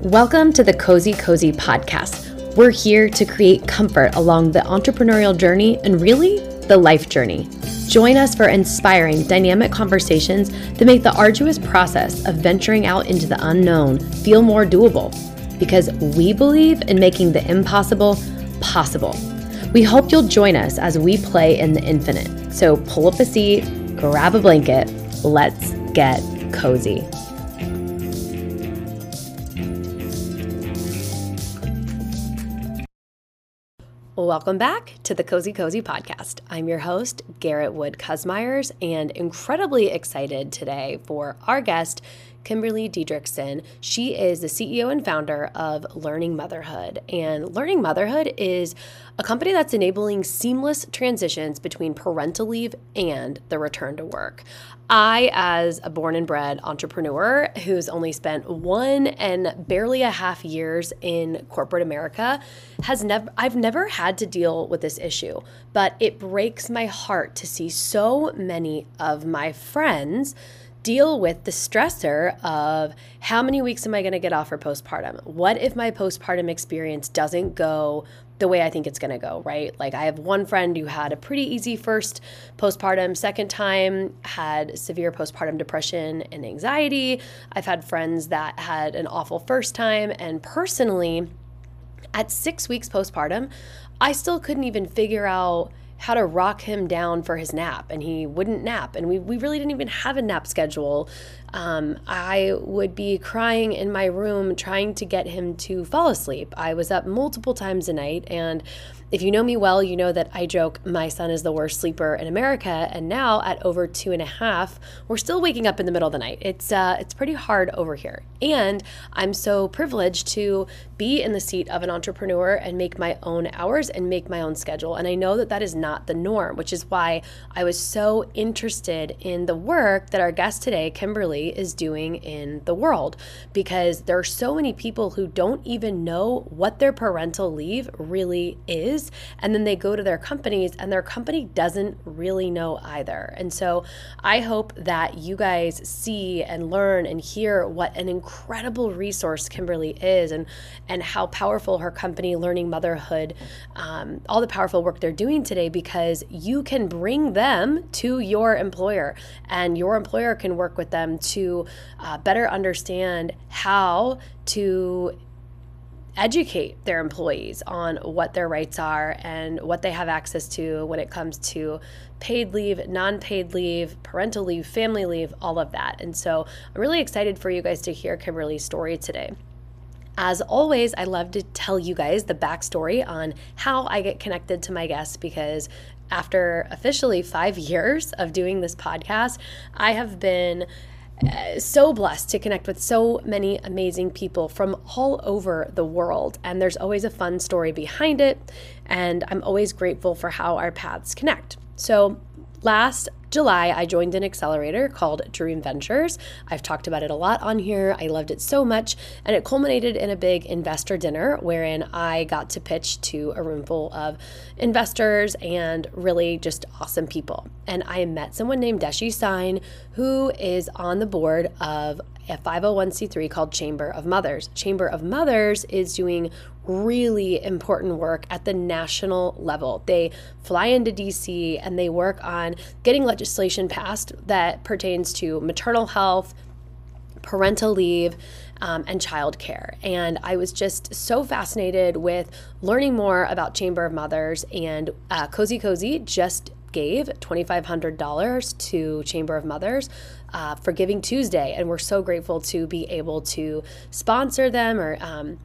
Welcome to the kozēkozē Podcast. We're here to create comfort along the entrepreneurial journey and really the life journey. Join us for inspiring, dynamic conversations that make the arduous process of venturing out into the unknown feel more doable because we believe in making the impossible possible. We hope you'll join us as we play in the infinite. So pull up a seat, grab a blanket, let's get cozy. Welcome back to the kozēkozē Podcast. I'm your host, Garrett Wood Kusmierz, and incredibly excited today for our guest, Kimberly Didrikson. She is the CEO and founder of Learning Motherhood. And Learning Motherhood is a company that's enabling seamless transitions between parental leave and the return to work. I, as a born and bred entrepreneur who's only spent one and barely a half years in corporate America, has never I've never had to deal with this issue, but it breaks my heart to see so many of my friends deal with the stressor of how many weeks am I going to get off for postpartum? What if my postpartum experience doesn't go the way I think it's going to go, right? Like I have one friend who had a pretty easy first postpartum, second time had severe postpartum depression and anxiety. I've had friends that had an awful first time and personally at 6 weeks postpartum, I still couldn't even figure out how to rock him down for his nap and he wouldn't nap and we, we really didn't even have a nap schedule um, i would be crying in my room trying to get him to fall asleep i was up multiple times a night and if you know me well, you know that I joke my son is the worst sleeper in America, and now at over two and a half, we're still waking up in the middle of the night. It's uh, it's pretty hard over here, and I'm so privileged to be in the seat of an entrepreneur and make my own hours and make my own schedule. And I know that that is not the norm, which is why I was so interested in the work that our guest today, Kimberly, is doing in the world, because there are so many people who don't even know what their parental leave really is and then they go to their companies and their company doesn't really know either. And so I hope that you guys see and learn and hear what an incredible resource Kimberly is and and how powerful her company Learning Motherhood um, all the powerful work they're doing today because you can bring them to your employer and your employer can work with them to uh, better understand how to educate their employees on what their rights are and what they have access to when it comes to paid leave, non paid leave, parental leave, family leave, all of that. And so I'm really excited for you guys to hear Kimberly's story today. As always, I love to tell you guys the backstory on how I get connected to my guests because after officially five years of doing this podcast, I have been Uh, so blessed to connect with so many amazing people from all over the world. And there's always a fun story behind it. And I'm always grateful for how our paths connect. So, last July, I joined an accelerator called Dream Ventures. I've talked about it a lot on here. I loved it so much. And it culminated in a big investor dinner wherein I got to pitch to a room full of investors and really just awesome people. And I met someone named Deshi Sign who is on the board of a 501c3 called Chamber of Mothers. Chamber of Mothers is doing really important work at the national level. They fly into DC and they work on getting legislation passed that pertains to maternal health, parental leave, um, and childcare. And I was just so fascinated with learning more about Chamber of Mothers. And uh, kozēkozē just gave $2,500 to Chamber of Mothers uh, for Giving Tuesday. And we're so grateful to be able to sponsor them or um,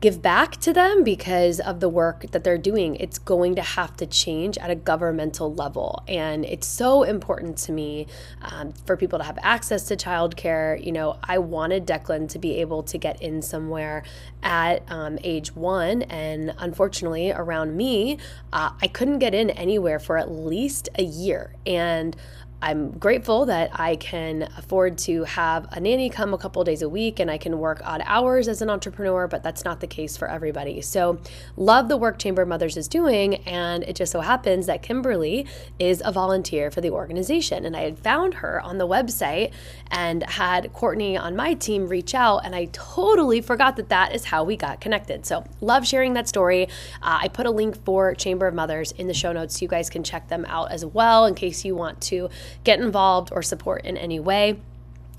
give back to them because of the work that they're doing. It's going to have to change at a governmental level. And it's so important to me um, for people to have access to childcare. You know, I wanted Declan to be able to get in somewhere at um, age one. And unfortunately, around me, uh, I couldn't get in anywhere for at least a year. And I'm grateful that I can afford to have a nanny come a couple days a week and I can work odd hours as an entrepreneur, but that's not the case for everybody. So, love the work Chamber of Mothers is doing. And it just so happens that Kimberly is a volunteer for the organization. And I had found her on the website and had Courtney on my team reach out. And I totally forgot that that is how we got connected. So, love sharing that story. Uh, I put a link for Chamber of Mothers in the show notes so you guys can check them out as well in case you want to get involved or support in any way.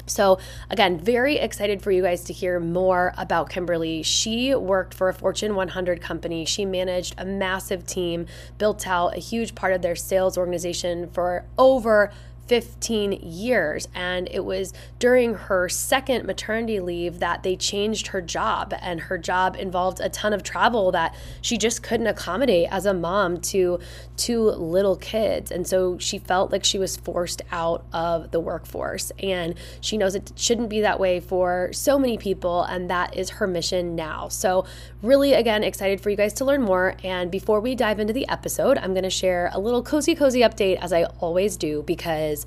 So, again, very excited for you guys to hear more about Kimberly. She worked for a Fortune 100 company. She managed a massive team, built out a huge part of their sales organization for over 15 years. And it was during her second maternity leave that they changed her job. And her job involved a ton of travel that she just couldn't accommodate as a mom to two little kids. And so she felt like she was forced out of the workforce. And she knows it shouldn't be that way for so many people. And that is her mission now. So, really, again, excited for you guys to learn more. And before we dive into the episode, I'm going to share a little cozy, cozy update as I always do because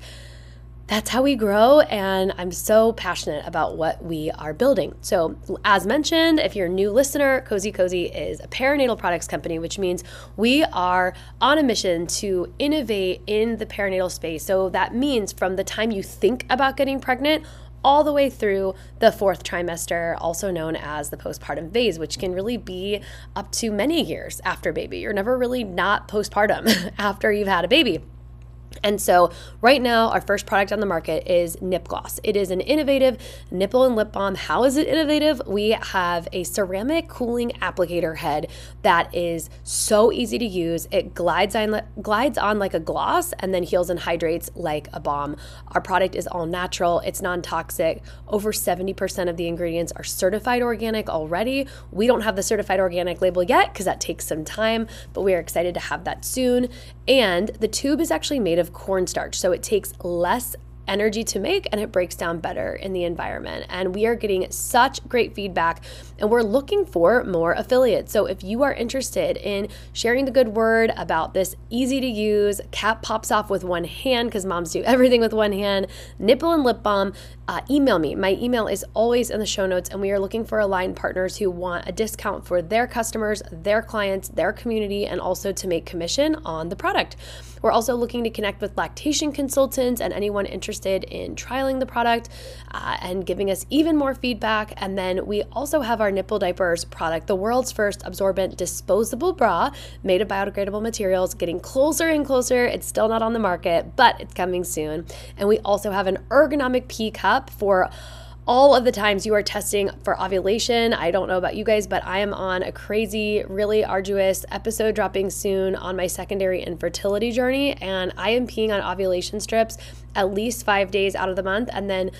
that's how we grow and i'm so passionate about what we are building so as mentioned if you're a new listener kozēkozē is a perinatal products company which means we are on a mission to innovate in the perinatal space so that means from the time you think about getting pregnant all the way through the fourth trimester, also known as the postpartum phase, which can really be up to many years after baby. You're never really not postpartum after you've had a baby. And so, right now, our first product on the market is Nip Gloss. It is an innovative nipple and lip balm. How is it innovative? We have a ceramic cooling applicator head that is so easy to use. It glides on, glides on like a gloss and then heals and hydrates like a balm. Our product is all natural, it's non toxic. Over 70% of the ingredients are certified organic already. We don't have the certified organic label yet because that takes some time, but we are excited to have that soon. And the tube is actually made of cornstarch, so it takes less energy to make and it breaks down better in the environment. And we are getting such great feedback and we're looking for more affiliates. So if you are interested in sharing the good word about this easy to use, cap pops off with one hand because moms do everything with one hand, nipple and lip balm, uh, email me. My email is always in the show notes, and we are looking for aligned partners who want a discount for their customers, their clients, their community, and also to make commission on the product. We're also looking to connect with lactation consultants and anyone interested in trialing the product uh, and giving us even more feedback. And then we also have our nipple diapers product, the world's first absorbent disposable bra made of biodegradable materials, getting closer and closer. It's still not on the market, but it's coming soon. And we also have an ergonomic pee cup for all of the times you are testing for ovulation. I don't know about you guys, but I am on a crazy, really arduous episode dropping soon on my secondary infertility journey. And I am peeing on ovulation strips at least five days out of the month. And then,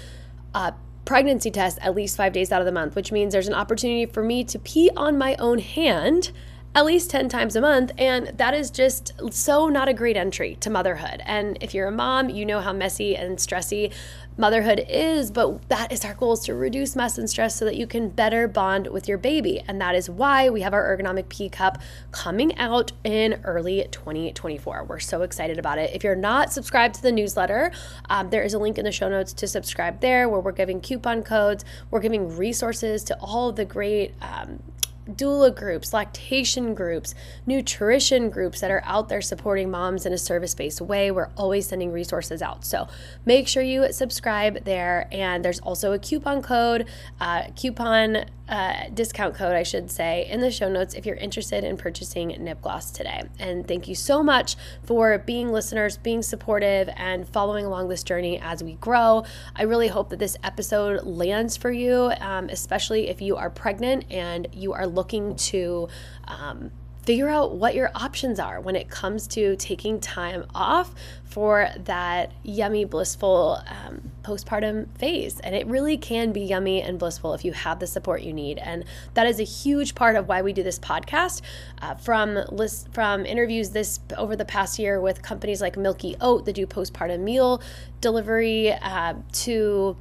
uh, pregnancy test at least five days out of the month, which means there's an opportunity for me to pee on my own hand at least 10 times a month. And that is just so not a great entry to motherhood. And if you're a mom, you know how messy and stressy motherhood is, but that is our goal is to reduce mess and stress so that you can better bond with your baby. And that is why we have our ergonomic pee cup coming out in early 2024. We're so excited about it. If you're not subscribed to the newsletter, um, there is a link in the show notes to subscribe there where we're giving coupon codes, we're giving resources to all the great um, doula groups, lactation groups, nutrition groups that are out there supporting moms in a service based way. We're always sending resources out. So make sure you subscribe there. And there's also a coupon code, uh, coupon uh, discount code, I should say, in the show notes if you're interested in purchasing Nip Gloss today. And thank you so much for being listeners, being supportive, and following along this journey as we grow. I really hope that this episode lands for you, um, especially if you are pregnant and you are looking to. Um, figure out what your options are when it comes to taking time off for that yummy, blissful um, postpartum phase. And it really can be yummy and blissful if you have the support you need. And that is a huge part of why we do this podcast. Uh, from list from interviews this over the past year with companies like Milky Oat that do postpartum meal delivery uh, to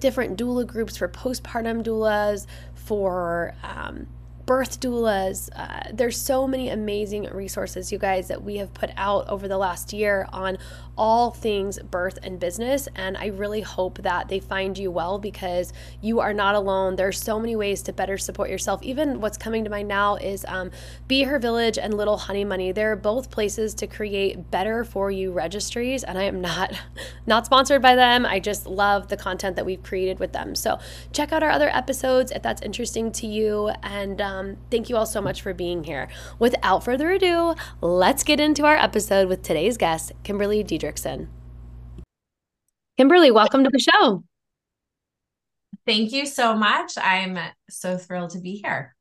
different doula groups for postpartum doulas for um, birth doulas. Uh, there's so many amazing resources, you guys, that we have put out over the last year on all things birth and business. And I really hope that they find you well because you are not alone. There's so many ways to better support yourself. Even what's coming to mind now is um, Be Her Village and Little Honey Money. They're both places to create better for you registries. And I am not not sponsored by them. I just love the content that we've created with them. So check out our other episodes if that's interesting to you. And um, thank you all so much for being here. Without further ado, let's get into our episode with today's guest, Kimberly Didrikson. Kimberly, welcome to the show. Thank you so much. I'm so thrilled to be here.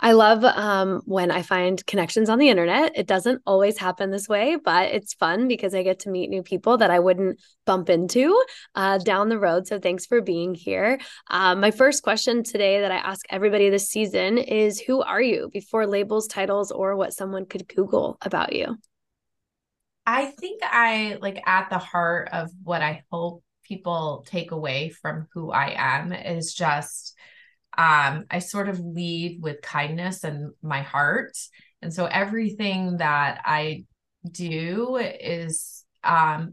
I love um, when I find connections on the internet. It doesn't always happen this way, but it's fun because I get to meet new people that I wouldn't bump into uh, down the road. So thanks for being here. Um, my first question today that I ask everybody this season is Who are you before labels, titles, or what someone could Google about you? I think I like at the heart of what I hope people take away from who I am is just um, I sort of lead with kindness and my heart. And so everything that I do is um,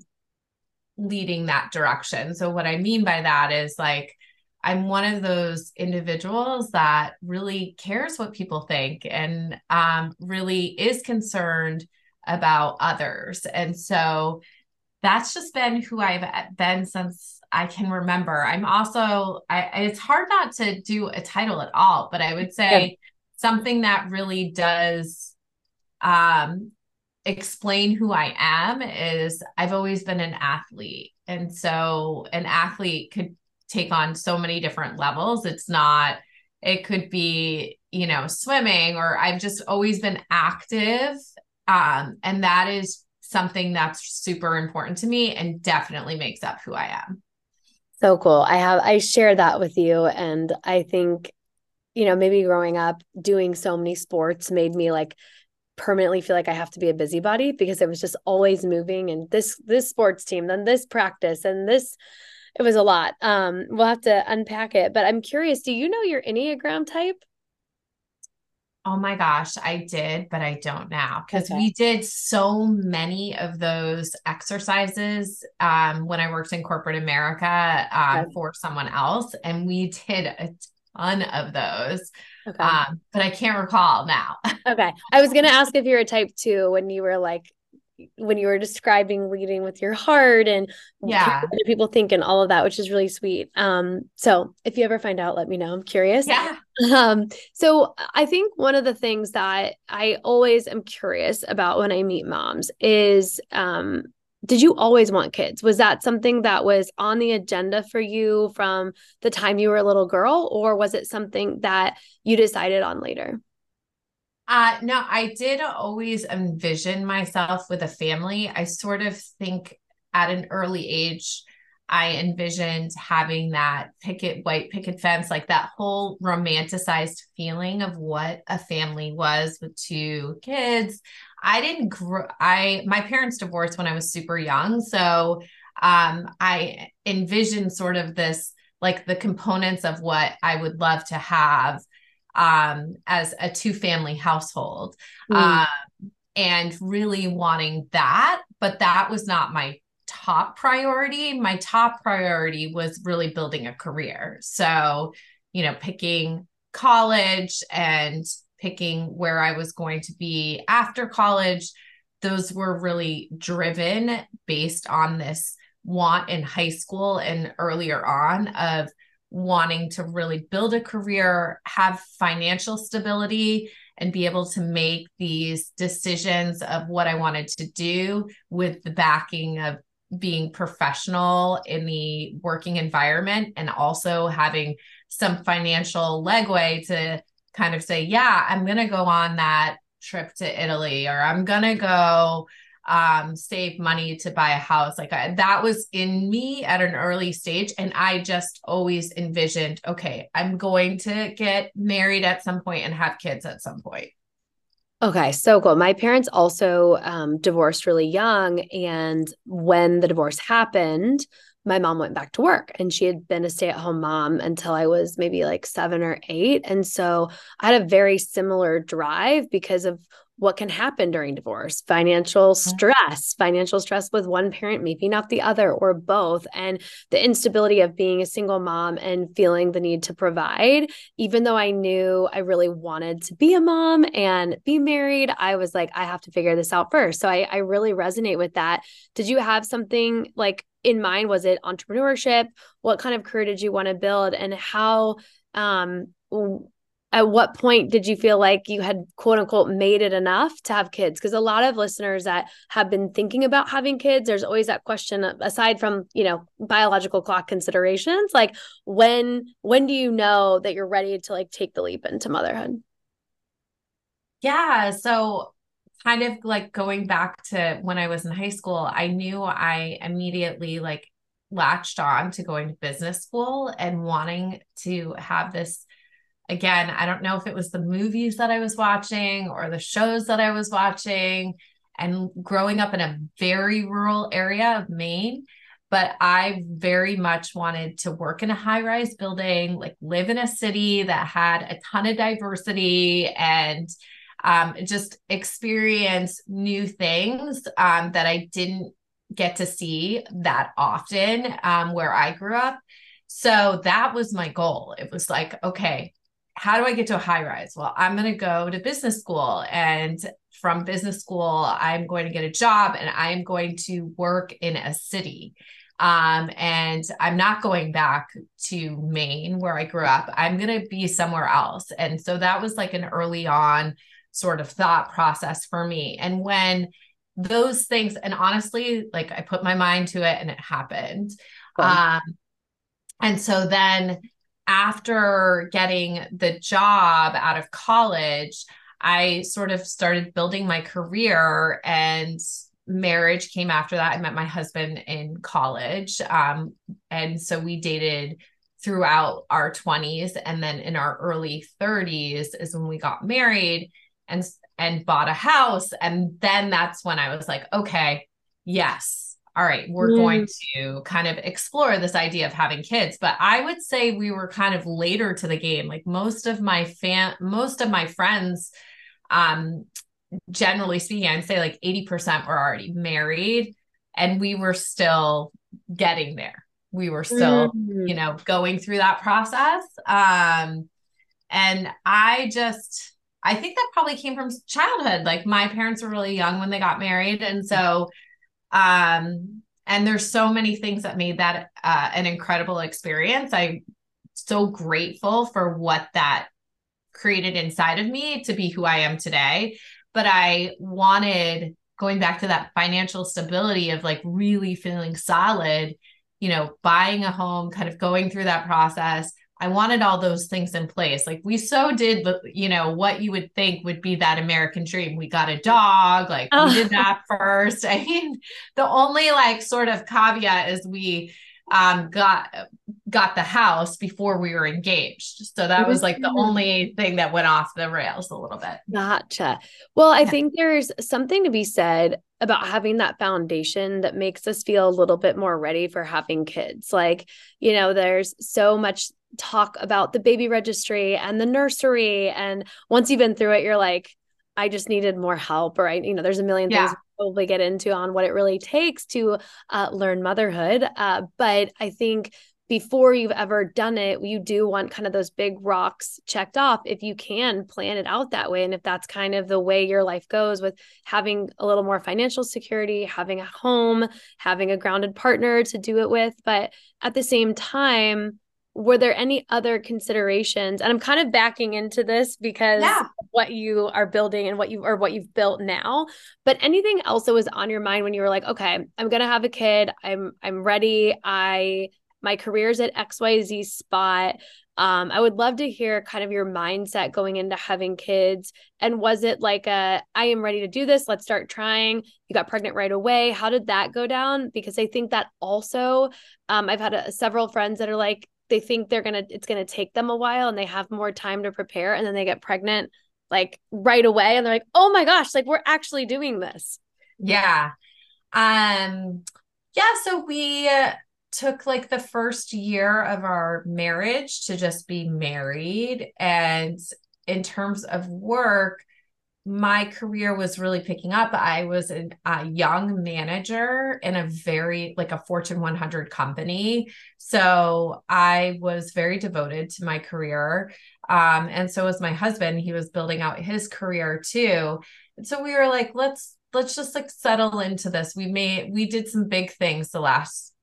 leading that direction. So, what I mean by that is like, I'm one of those individuals that really cares what people think and um, really is concerned about others. And so that's just been who I've been since I can remember. I'm also, I, it's hard not to do a title at all, but I would say yeah. something that really does um, explain who I am is I've always been an athlete. And so an athlete could take on so many different levels. It's not, it could be, you know, swimming, or I've just always been active. Um, and that is something that's super important to me and definitely makes up who I am. So cool. I have I share that with you and I think you know, maybe growing up doing so many sports made me like permanently feel like I have to be a busybody because it was just always moving and this this sports team, then this practice and this it was a lot. Um we'll have to unpack it, but I'm curious, do you know your Enneagram type? Oh my gosh, I did, but I don't now because okay. we did so many of those exercises um, when I worked in corporate America um, okay. for someone else, and we did a ton of those. Okay. Um, but I can't recall now. okay. I was going to ask if you're a type two when you were like when you were describing leading with your heart and yeah. people think and all of that which is really sweet. Um so if you ever find out let me know. I'm curious. Yeah. Um so i think one of the things that i always am curious about when i meet moms is um did you always want kids? Was that something that was on the agenda for you from the time you were a little girl or was it something that you decided on later uh, no, I did always envision myself with a family. I sort of think at an early age, I envisioned having that picket, white picket fence, like that whole romanticized feeling of what a family was with two kids. I didn't grow, I, my parents divorced when I was super young. So, um, I envisioned sort of this, like the components of what I would love to have um, as a two family household mm. um, and really wanting that. But that was not my top priority. My top priority was really building a career. So, you know, picking college and picking where I was going to be after college. Those were really driven based on this want in high school and earlier on of wanting to really build a career, have financial stability, and be able to make these decisions of what I wanted to do with the backing of being professional in the working environment and also having some financial legway to kind of say, yeah, I'm going to go on that trip to Italy or I'm going to go um, save money to buy a house. Like I, that was in me at an early stage. And I just always envisioned, okay, I'm going to get married at some point and have kids at some point. Okay, so cool. My parents also um, divorced really young. And when the divorce happened, my mom went back to work and she had been a stay at home mom until I was maybe like seven or eight. And so I had a very similar drive because of what can happen during divorce financial stress financial stress with one parent maybe not the other or both and the instability of being a single mom and feeling the need to provide. Even though i knew i really wanted to be a mom and be married i was like i have to figure this out first. So i, I really resonate with that. Did you have something like in mind? Was it entrepreneurship? What kind of career did you want to build? And how um at what point did you feel like you had quote unquote made it enough to have kids? Because a lot of listeners that have been thinking about having kids there's always that question aside from you know biological clock considerations like when when do you know that you're ready to like take the leap into motherhood? Yeah so kind of like going back to when i was in high school i knew i immediately like latched on to going to business school and wanting to have this again, I don't know if it was the movies that I was watching or the shows that I was watching and growing up in a very rural area of Maine. But I very much wanted to work in a high rise building, like live in a city that had a ton of diversity and um, just experience new things um, that I didn't get to see that often um, where I grew up. So that was my goal. It was like, okay, how do I get to a high rise? Well, I'm going to go to business school. And from business school, I'm going to get a job and I'm going to work in a city. Um, and I'm not going back to Maine where I grew up. I'm going to be somewhere else. And so that was like an early on sort of thought process for me. And when those things, and honestly, like I put my mind to it and it happened. Um, and so then after getting the job out of college, I sort of started building my career and marriage came after that. I met my husband in college. Um, and so we dated throughout our 20s and then in our early 30s is when we got married and and bought a house and then that's when I was like okay yes all right, we're mm. going to kind of explore this idea of having kids. But I would say we were kind of later to the game. Like most of my fan, most of my friends, um, generally speaking, I'd say like 80% were already married and we were still getting there. We were still, mm. you know, going through that process. Um, and I just, I think that probably came from childhood. Like my parents were really young when they got married. And so um, and there's so many things that made that uh, an incredible experience. I'm so grateful for what that created inside of me to be who I am today. But I wanted going back to that financial stability of like really feeling solid, you know, buying a home, kind of going through that process, I wanted all those things in place. Like we so did, you know, what you would think would be that American dream. We got a dog, like oh. we did that first. I mean, the only like sort of caveat is we um got got the house before we were engaged. So that was like the mm-hmm. only thing that went off the rails a little bit. Gotcha. Well, I yeah. think there's something to be said about having that foundation that makes us feel a little bit more ready for having kids. Like, you know, there's so much talk about the baby registry and the nursery. And once you've been through it, you're like, I just needed more help, or I, you know, there's a million yeah. things probably get into on what it really takes to uh, learn motherhood. Uh, but I think before you've ever done it, you do want kind of those big rocks checked off if you can plan it out that way. And if that's kind of the way your life goes with having a little more financial security, having a home, having a grounded partner to do it with. But at the same time, were there any other considerations and i'm kind of backing into this because yeah. what you are building and what you or what you've built now but anything else that was on your mind when you were like okay i'm gonna have a kid i'm i'm ready i my career's at xyz spot um, I would love to hear kind of your mindset going into having kids. And was it like a, I am ready to do this, let's start trying? You got pregnant right away. How did that go down? Because I think that also, um, I've had a, several friends that are like, they think they're gonna it's gonna take them a while and they have more time to prepare and then they get pregnant like right away and they're like oh my gosh like we're actually doing this yeah um yeah so we took like the first year of our marriage to just be married. And in terms of work, my career was really picking up. I was a, a, young manager in a very like a Fortune 100 company. So I was very devoted to my career. Um, and so was my husband. He was building out his career too. And so we were like, let's let's just like settle into this. We made we did some big things the last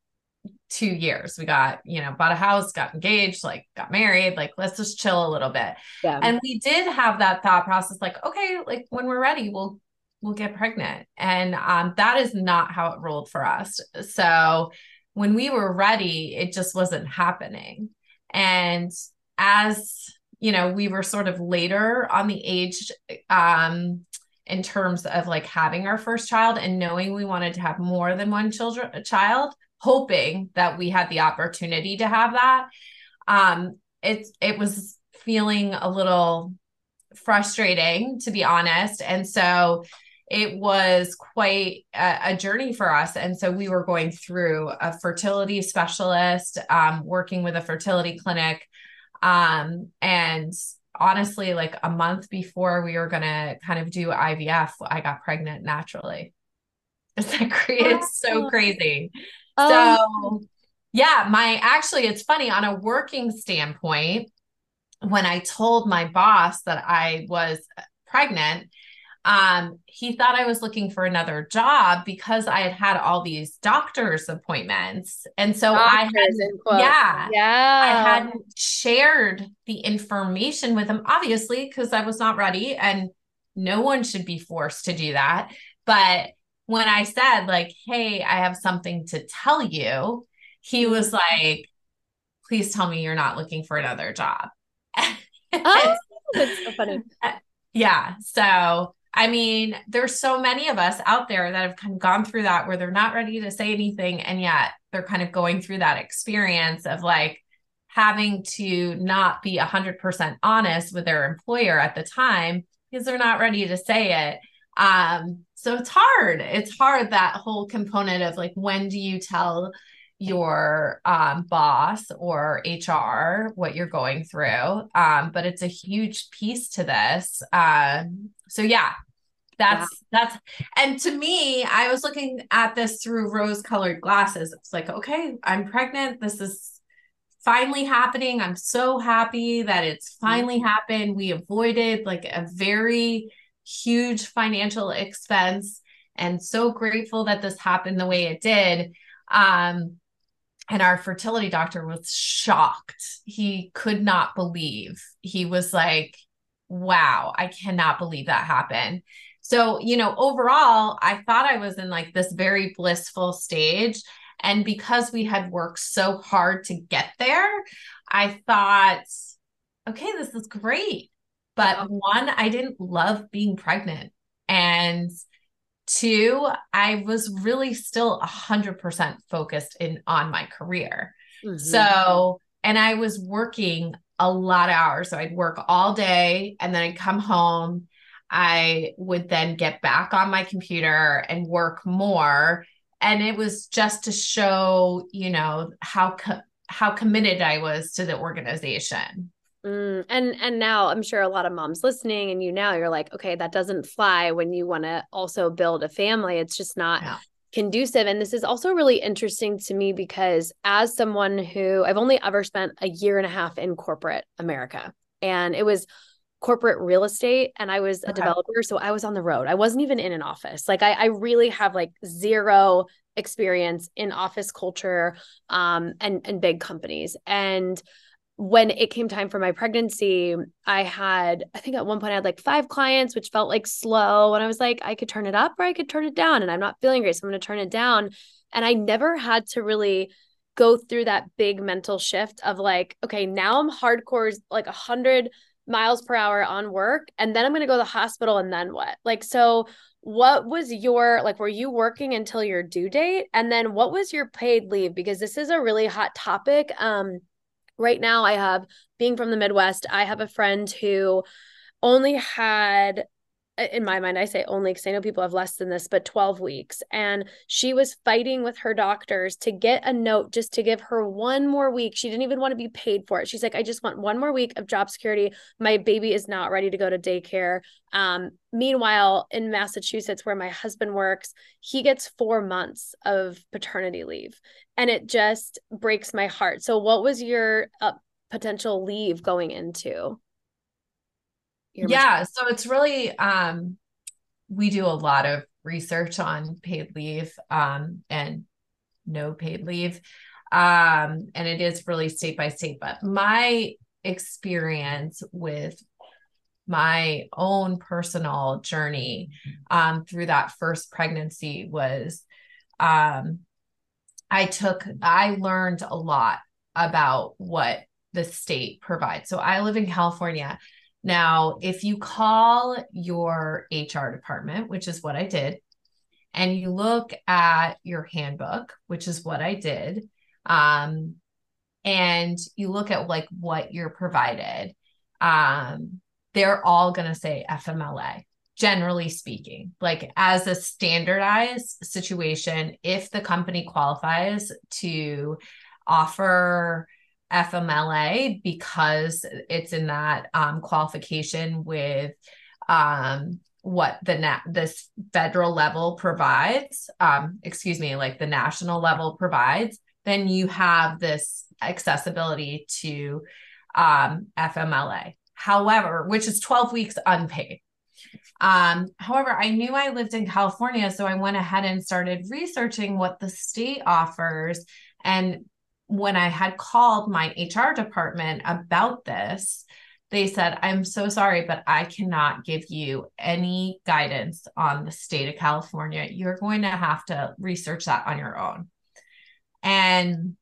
two years. We got, you know, bought a house, got engaged, like got married, like let's just chill a little bit. Yeah. And we did have that thought process, like, okay, like when we're ready, we'll we'll get pregnant. And um, that is not how it rolled for us. So when we were ready, it just wasn't happening. And as you know, we were sort of later on the age um in terms of like having our first child and knowing we wanted to have more than one children a child hoping that we had the opportunity to have that. Um, it's it was feeling a little frustrating to be honest, and so it was quite a, a, journey for us. And so we were going through a fertility specialist, um, working with a fertility clinic. Um, and honestly, like a month before we were going to kind of do IVF, I got pregnant naturally. It's like, it's so crazy. Um, so, yeah, my actually, it's funny on a working standpoint, when I told my boss that I was pregnant, um, he thought I was looking for another job because I had had all these doctor's appointments. And so doctors I had, yeah, yeah, I hadn't shared the information with him, obviously, because I was not ready and no one should be forced to do that. But when I said, like, hey, I have something to tell you, he mm-hmm. was like, please tell me you're not looking for another job. oh, that's so funny. Yeah. So, I mean, there's so many of us out there that have kind of gone through that where they're not ready to say anything. And yet they're kind of going through that experience of like having to not be 100% honest with their employer at the time because they're not ready to say it. Um, so it's hard. It's hard that whole component of like when do you tell your um, boss or HR what you're going through. Um, but it's a huge piece to this. Um, so yeah, that's that's and to me, I was looking at this through rose-colored glasses. It's like, okay, I'm pregnant. This is finally happening. I'm so happy that it's finally mm-hmm. happened. We avoided like a very huge financial expense and so grateful that this happened the way it did. Um, and our fertility doctor was shocked. He could not believe. He was like, wow, I cannot believe that happened. So, you know, overall, I thought I was in like this very blissful stage. And because we had worked so hard to get there, I thought, okay, this is great. But one, I didn't love being pregnant. And two, I was really still 100% focused in on my career. Mm-hmm. So, and I was working a lot of hours. So I'd work all day and then I'd come home. I would then get back on my computer and work more. And it was just to show, you know, how co- how committed I was to the organization. Mm, and and now I'm sure a lot of moms listening and you now you're like, okay, that doesn't fly when you want to also build a family. It's just not yeah. conducive. And this is also really interesting to me because as someone who I've only ever spent a year and a half in corporate America, and it was corporate real estate and I was a okay. developer. So I was on the road. I wasn't even in an office. Like I, I really have like zero experience in office culture um and and big companies. And when it came time for my pregnancy, I had, I think at one point I had like five clients, which felt like slow. And I was like, I could turn it up or I could turn it down. And I'm not feeling great. So I'm going to turn it down. And I never had to really go through that big mental shift of like, okay, now I'm hardcore, like a hundred miles per hour on work. And then I'm going to go to the hospital. And then what? Like, so what was your like were you working until your due date and then what was your paid leave because this is a really hot topic um right now I have being from the Midwest, I have a friend who only had in my mind, I say only because I know people have less than this, but 12 weeks. And she was fighting with her doctors to get a note just to give her one more week. She didn't even want to be paid for it. She's like, I just want one more week of job security. My baby is not ready to go to daycare. Um, meanwhile, in Massachusetts, where my husband works, he gets four months of paternity leave. And it just breaks my heart. So, what was your uh, potential leave going into? Yeah so it's really um we do a lot of research on paid leave um and no paid leave um and it is really state by state but my experience with my own personal journey um through that first pregnancy was um I took I learned a lot about what the state provides. So I live in California now, if you call your HR department, which is what I did, and you look at your handbook, which is what I did, um, and you look at like what you're provided, um, they're all going to say FMLA, generally speaking. Like, as a standardized situation, if the company qualifies to offer FMLA because it's in that um, qualification with um, what the na- this federal level provides. Um, excuse me, like the national level provides. Then you have this accessibility to um, FMLA. However, which is 12 weeks unpaid. Um, however, I knew I lived in California, so I went ahead and started researching what the state offers. And when I had called my HR department about this, they said, I'm so sorry, but I cannot give you any guidance on the state of California. You're going to have to research that on your own. And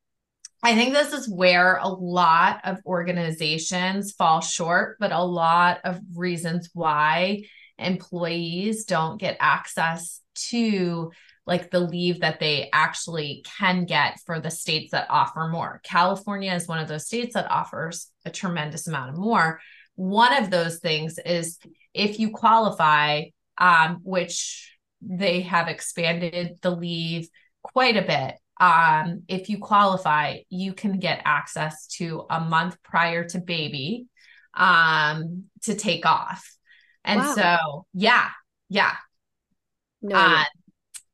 I think this is where a lot of organizations fall short, but a lot of reasons why employees don't get access to like the leave that they actually can get for the states that offer more. California is one of those states that offers a tremendous amount of more. One of those things is if you qualify, um, which they have expanded the leave quite a bit. Um, if you qualify, you can get access to a month prior to baby um, to take off. And wow. so, yeah, yeah. No, uh,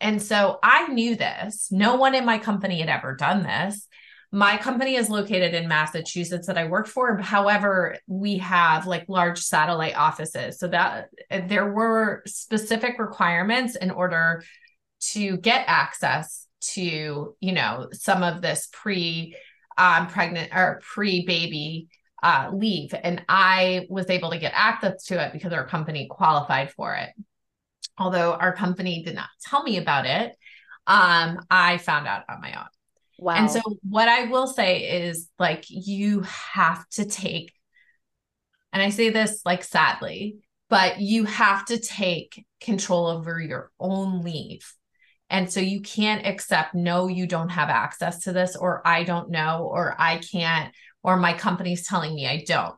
and so I knew this. No one in my company had ever done this. My company is located in Massachusetts that I work for. However, we have like large satellite offices. So that there were specific requirements in order to get access to, you know, some of this pre um, pregnant or pre baby uh, leave. And I was able to get access to it because our company qualified for it although our company did not tell me about it, um, I found out on my own. Wow. And so what I will say is like you have to take and I say this like sadly, but you have to take control over your own leave. And so you can't accept no you don't have access to this or I don't know or I can't or my company's telling me I don't.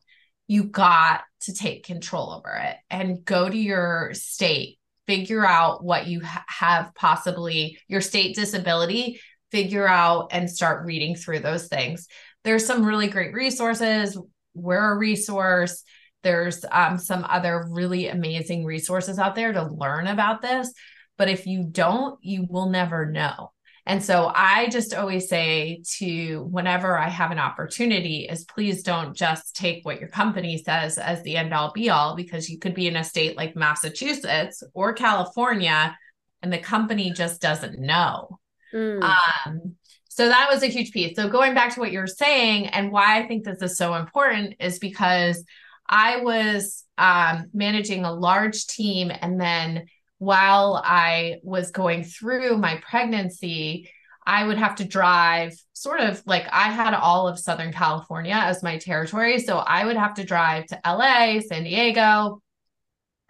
You got to take control over it and go to your state figure out what you ha- have possibly your state disability figure out and start reading through those things. There's some really great resources we're a resource. There's um, some other really amazing resources out there to learn about this. But if you don't you will never know and so I just always say to whenever I have an opportunity is please don't just take what your company says as the end all be all because you could be in a state like Massachusetts or California and the company just doesn't know. Mm. Um, so that was a huge piece. So going back to what you're saying and why I think this is so important is because I was um, managing a large team and then while I was going through my pregnancy, I would have to drive sort of like I had all of Southern California as my territory. So I would have to drive to LA, San Diego,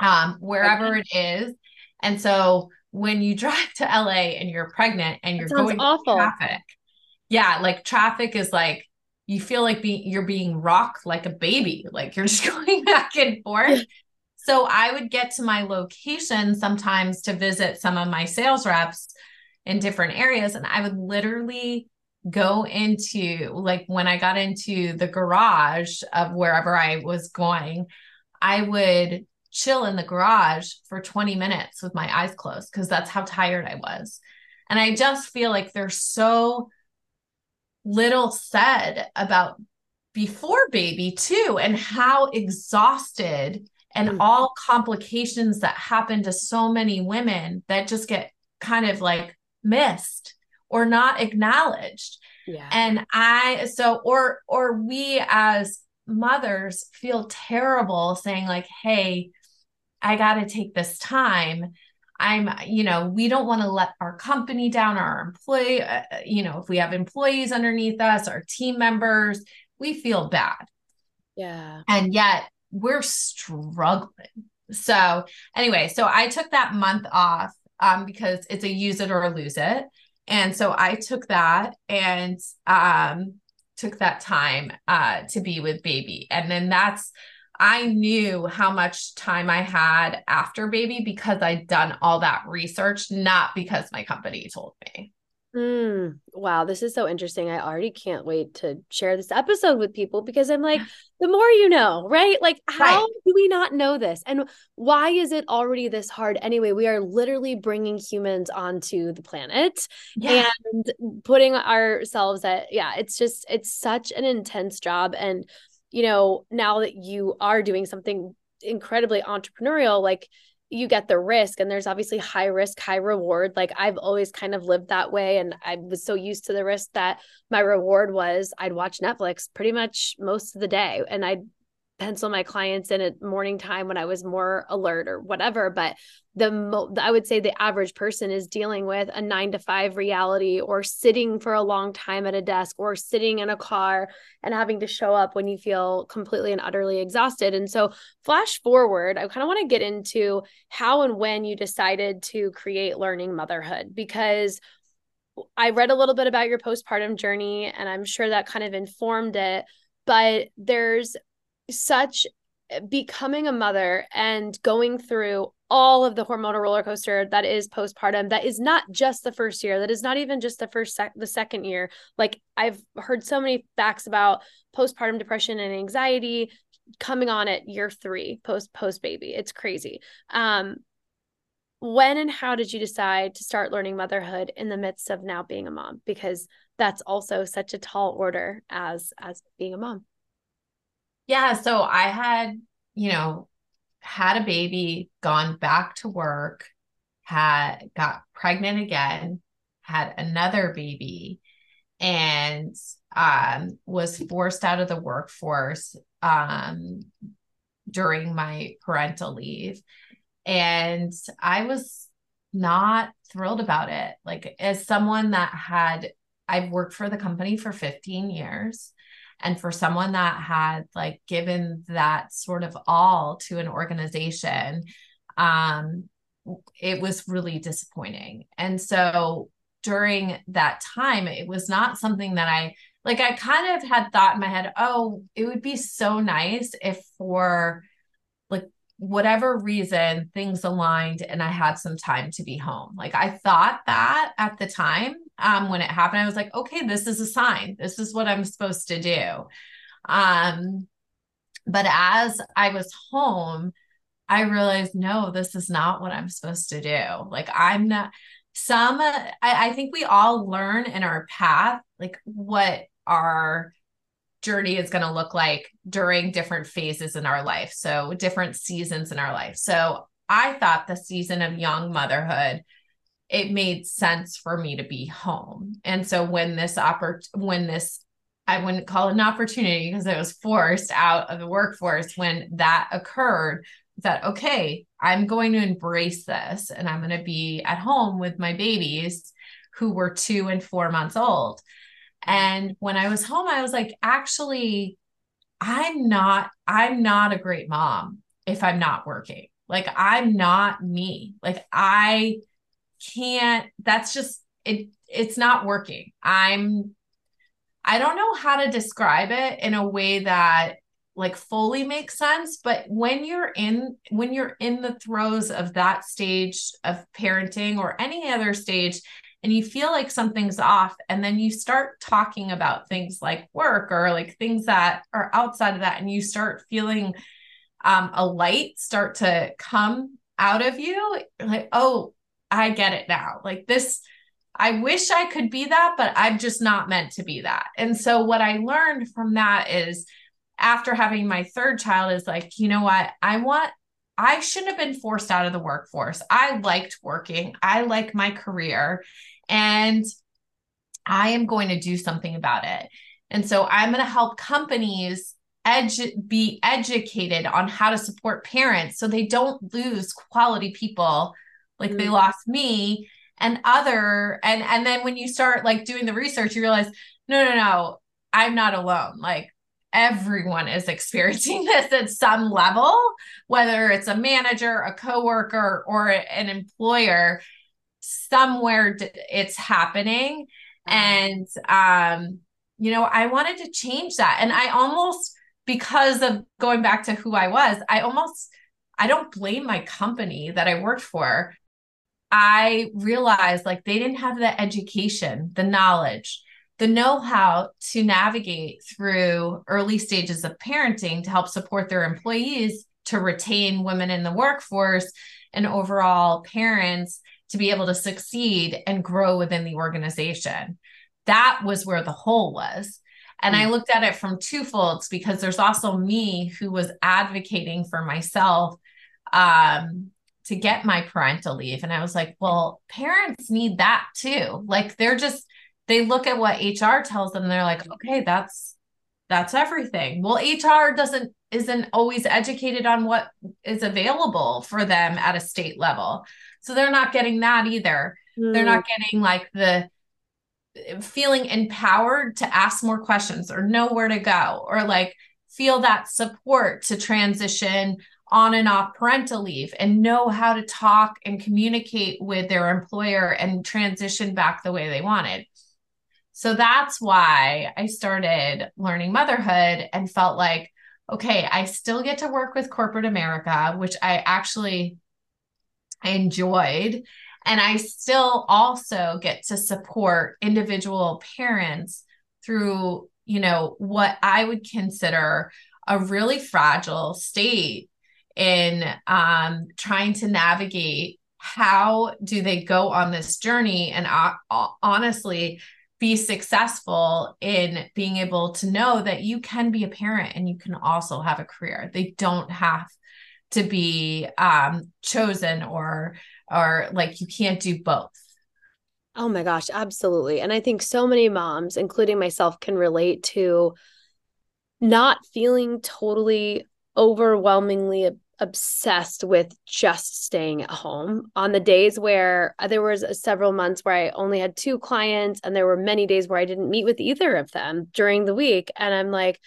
um, wherever it is. And so when you drive to LA and you're pregnant and you're going awful. traffic, yeah, like traffic is like you feel like be, you're being rocked like a baby, like you're just going back and forth. So I would get to my location sometimes to visit some of my sales reps in different areas. And I would literally go into, like, when I got into the garage of wherever I was going, I would chill in the garage for 20 minutes with my eyes closed because that's how tired I was. And I just feel like there's so little said about before baby too and how exhausted and mm-hmm. all complications that happen to so many women that just get kind of like missed or not acknowledged yeah. and i so or or we as mothers feel terrible saying like hey i got to take this time i'm you know we don't want to let our company down our employee uh, uh, you know if we have employees underneath us our team members we feel bad yeah and yet we're struggling. So anyway so i took that month off um, because it's a use it or lose it. And so i took that and um, took that time uh, to be with baby. And then that's I knew how much time I had after baby because I'd done all that research, not because my company told me. Mm, wow, this is so interesting. I already can't wait to share this episode with people because I'm like, the more you know, right? Like, how right. do we not know this? And why is it already this hard anyway? We are literally bringing humans onto the planet yeah. and putting ourselves at, yeah, it's just, it's such an intense job. And you know, now that you are doing something incredibly entrepreneurial, like you get the risk and there's obviously high risk high reward like i've always kind of lived that way and i was so used to the risk that my reward was i'd watch netflix pretty much most of the day and i'd pencil my clients in at morning time when I was more alert or whatever. But the mo- I would say the average person is dealing with a nine to five reality or sitting for a long time at a desk or sitting in a car and having to show up when you feel completely and utterly exhausted. And so, flash forward, I kind of want to get into how and when you decided to create Learning Motherhood because. I read a little bit about your postpartum journey, and I'm sure that kind of informed it but there's such becoming a mother and going through all of the hormonal roller coaster that is postpartum that is not just the first year that is not even just the first sec- the second year. Like i've heard so many facts about postpartum depression and anxiety coming on at year 3 post post baby. It's crazy. Um when and how did you decide to start learning motherhood in the midst of now being a mom? Because that's also such a tall order as as being a mom yeah. So I had, you know, had a baby, gone back to work, had got pregnant again, had another baby, and um, was forced out of the workforce um, during my parental leave. And I was not thrilled about it. Like, as someone that had, I've worked for the company for 15 years and for someone that had like given that sort of all to an organization um it was really disappointing. And so during that time it was not something that i like i kind of had thought in my head oh it would be so nice if for like whatever reason things aligned and i had some time to be home. Like i thought that at the time um, when it happened, I was like, okay, this is a sign. This is what I'm supposed to do. Um, but as I was home, I realized, no, this is not what I'm supposed to do. Like, I'm not some, I, I think we all learn in our path, like what our journey is going to look like during different phases in our life. So, different seasons in our life. So, I thought the season of young motherhood it made sense for me to be home. And so when this oppor- when this I wouldn't call it an opportunity because I was forced out of the workforce when that occurred that okay, I'm going to embrace this and I'm going to be at home with my babies who were 2 and 4 months old. And when I was home I was like actually I'm not I'm not a great mom if I'm not working. Like I'm not me. Like I can't that's just it it's not working. I'm i don't know how to describe it in a way that like fully makes sense but when you're in when you're in the throes of that stage of parenting or any other stage and you feel like something's off and then you start talking about things like work or like things that are outside of that and you start feeling um, a light start to come out of you like oh i get it now like this i wish i could be that but i'm just not meant to be that and so what i learned from that is after having my third child is like you know what i want I shouldn't have been forced out of the workforce. I liked working. I like my career and I am going to do something about it. And so I'm going to help companies edu- be educated on how to support parents so they don't lose quality people like mm-hmm. they lost me and other and and then when you start like doing the research you realize no no no I'm not alone. Like everyone is experiencing this at some level whether it's a manager a coworker or an employer. Somewhere it's happening. Mm-hmm. and um you know i wanted to change that. And i almost because of going back to who i was i almost i don't blame my company that i worked for i realized like they didn't have the education the knowledge the know-how to navigate through early stages of parenting to help support their employees to retain women in the workforce and overall parents to be able to succeed and grow within the organization. That was where the hole was. And mm. I hmm. looked at it from two folds because there's also me who was advocating for myself um, to get my parental leave. And I was like, well, parents need that too. Like they're just, they look at what HR tells them, they're like, okay, that's that's everything. Well, HR doesn't isn't always educated on what is available for them at a state level. So they're not getting that either. Mm. They're not hmm. getting like the feeling empowered to ask more questions or know where to go or like feel that support to transition on and off parental leave and know how to talk and communicate with their employer and transition back the way they wanted. So that's why I started learning motherhood and felt like, okay, I still get to work with corporate America, which I actually enjoyed. And I still also get to support individual parents through, you know, what I would consider a really fragile state in um, trying to navigate how do they go on this journey and uh, honestly be successful in being able to know that you can be a parent and you can also have a career. They don't have to be um, chosen or or like you can't do both. Oh my gosh, absolutely. And I think so many moms, including myself, can relate to not feeling totally overwhelmingly obsessed with just staying at home on the days where uh, there was several months where I only had two clients and there were many days where I didn't meet with either of them during the week and I'm like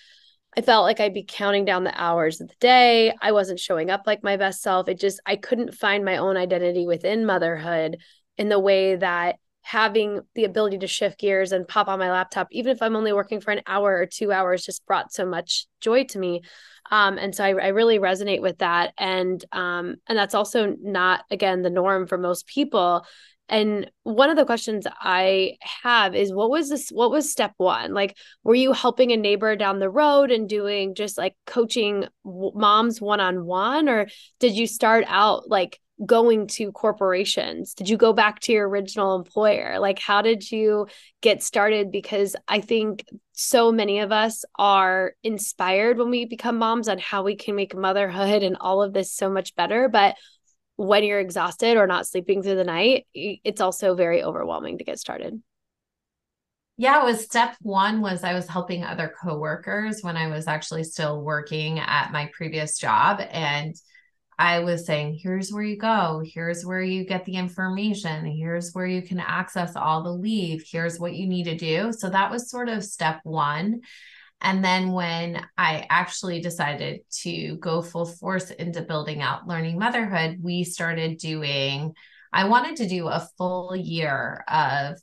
I felt like I'd be counting down the hours of the day. I wasn't showing up like my best self. It just I couldn't find my own identity within motherhood in the way that having the ability to shift gears and pop on my laptop even if i'm only working for an hour or two hours just brought so much joy to me. Um, and so I, I, really resonate with that. And um, and that's also not again the norm for most people. And one of the questions i have is what was this what was step one? Like were you helping a neighbor down the road and doing just like coaching moms one-on-one or did you start out like going to corporations? Did you go back to your original employer? Like, how did you get started? Because I think so many of us are inspired when we become moms on how we can make motherhood and all of this so much better. But when you're exhausted or not sleeping through the night, it's also very overwhelming to get started. Yeah, it was step one was I was helping other coworkers when I was actually still working at my previous job. And I was saying, here's where you go, here's where you get the information, here's where you can access all the leave, here's what you need to do. So that was sort of step one. And then when I actually decided to go full force into building out learning motherhood, we started doing, I wanted to do a full year of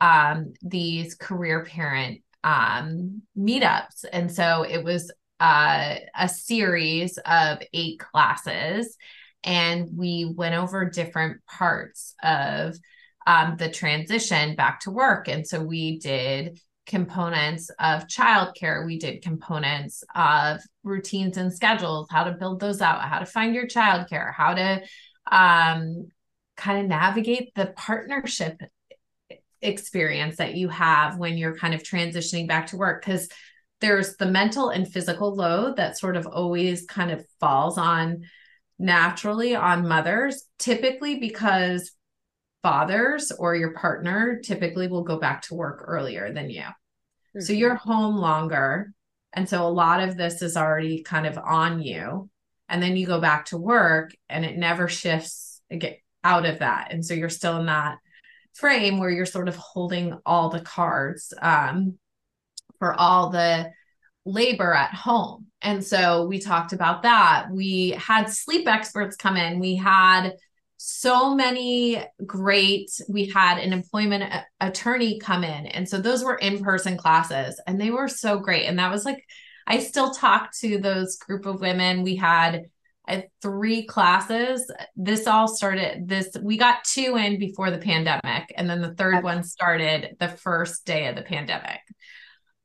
um, these career parent um, meetups. And so it was uh, a series of eight classes and we went over different parts of um, the transition back to work. And so we did components of childcare, we did components of routines and schedules, how to build those out, how to find your childcare, how to um, kind of navigate the partnership experience that you have when you're kind of transitioning back to work because there's the mental and physical load that sort of always kind of falls on naturally on mothers typically because fathers or your partner typically will go back to work earlier than you mm-hmm. so you're home longer and so a lot of this is already kind of on you and then you go back to work and it never shifts get out of that and so you're still in that frame where you're sort of holding all the cards um, for all the labor at home. And so we talked about that. We had sleep experts come in. We had so many great we had an employment uh, attorney come in and so those were in-person classes and they were so great and that was like i still talk to those group of women we had at three classes. This all started this we got two in before the pandemic and then the third one started the first day of the pandemic.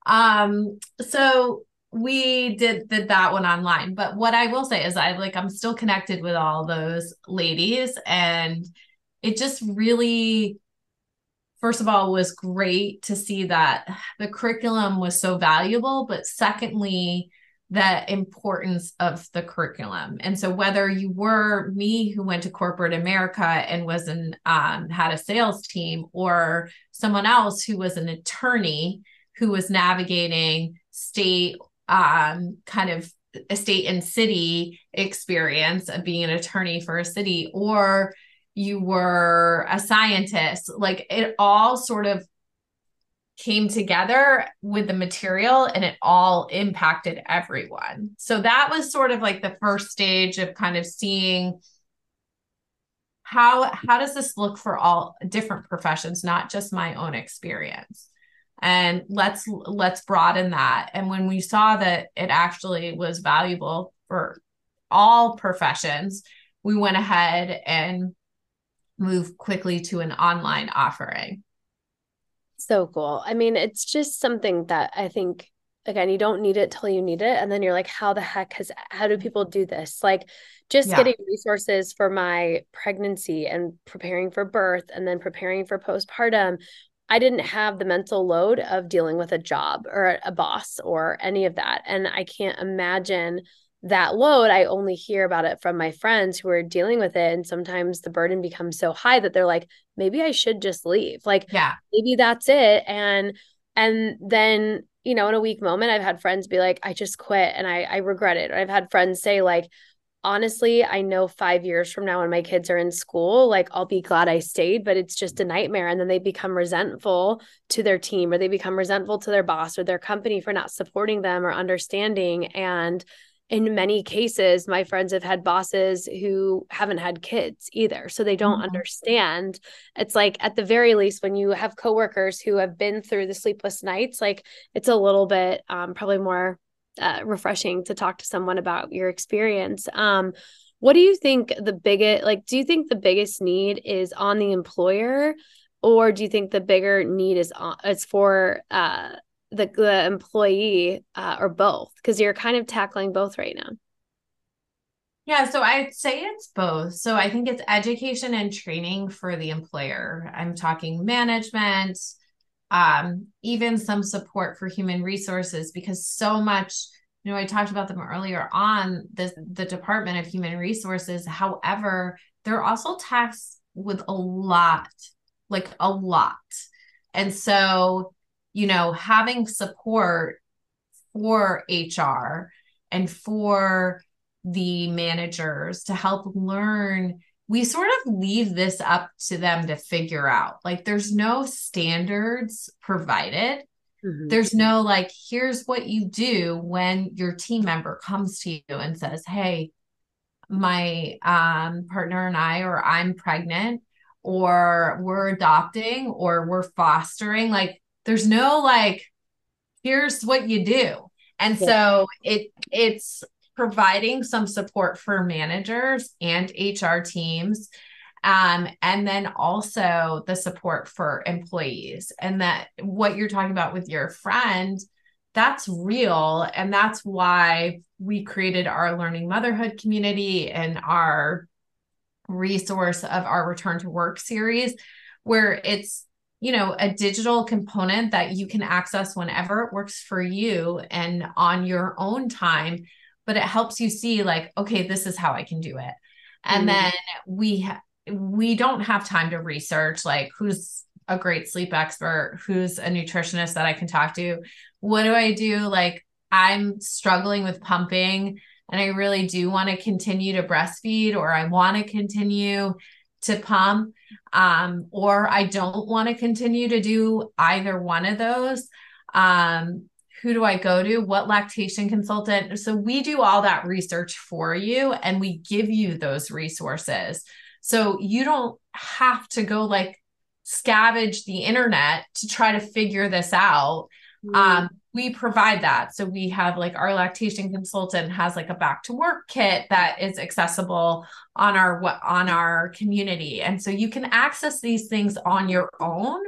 Um so we did did that one online. But what I will say is I like I'm still connected with all those ladies and it just really first of all was great to see that the curriculum was so valuable but secondly the importance of the curriculum. And so whether you were me who went to corporate America and was an um, had a sales team or someone else who was an attorney who was navigating state um, kind of a state and city experience of being an attorney for a city or you were a scientist like it all sort of came together with the material and it all impacted everyone. So that was sort of like the first stage of kind of seeing how how does this look for all different professions, not just my own experience. And let's let's broaden that. And when we saw that it actually was valuable for all professions, we went ahead and moved quickly to an online offering. So cool. I mean, it's just something that I think again, you don't need it till you need it. And then you're like, how the heck has how do people do this? Like just yeah. getting resources for my pregnancy and preparing for birth and then preparing for postpartum. I didn't have the mental load of dealing with a job or a boss or any of that. And I can't imagine that load, I only hear about it from my friends who are dealing with it. And sometimes the burden becomes so high that they're like, maybe I should just leave. Like, yeah, maybe that's it. And, and then, you know, in a weak moment, I've had friends be like, I just quit and I, I regret it. Or I've had friends say, like, honestly, I know five years from now when my kids are in school, like I'll be glad I stayed, but it's just a nightmare. And then they become resentful to their team or they become resentful to their boss or their company for not supporting them or understanding. And in many cases, my friends have had bosses who haven't had kids either. So they don't mm-hmm. understand. It's like, at the very least, when you have coworkers who have been through the sleepless nights, like it's a little bit um, probably more uh, refreshing to talk to someone about your experience. Um, what do you think the biggest, like, do you think the biggest need is on the employer? Or do you think the bigger need is on, it's for uh, the the employee uh, or both because you're kind of tackling both right now yeah so i'd say it's both so i think it's education and training for the employer i'm talking management um, even some support for human resources because so much you know i talked about them earlier on the the department of human resources. However they're also taxed with a lot like a lot. And so you know, having support for HR and for the managers to help learn we sort of leave this up to them to figure out. Like there's no standards provided. Mm-hmm. There's no like here's what you do when your team member comes to you and says, "Hey, my um partner and I or I'm pregnant or we're adopting or we're fostering." Like there's no like, here's what you do. And yeah. so it it's providing some support for managers and HR teams. Um, and then also the support for employees. And that what you're talking about with your friend, that's real. And that's why we created our learning motherhood community and our resource of our return to work series, where it's you know a digital component that you can access whenever it works for you and on your own time but it helps you see like okay this is how i can do it and mm-hmm. then we ha- we don't have time to research like who's a great sleep expert who's a nutritionist that i can talk to what do i do like i'm struggling with pumping and i really do want to continue to breastfeed or i want to continue to pump um, or I don't want to continue to do either one of those. Um, who do I go to? What lactation consultant? So we do all that research for you and we give you those resources. So you don't have to go like scavenge the internet to try to figure this out. Mm. Um, we provide that. So we have like our lactation consultant has like a back to work kit that is accessible on our what on our community. And so you can access these things on your own,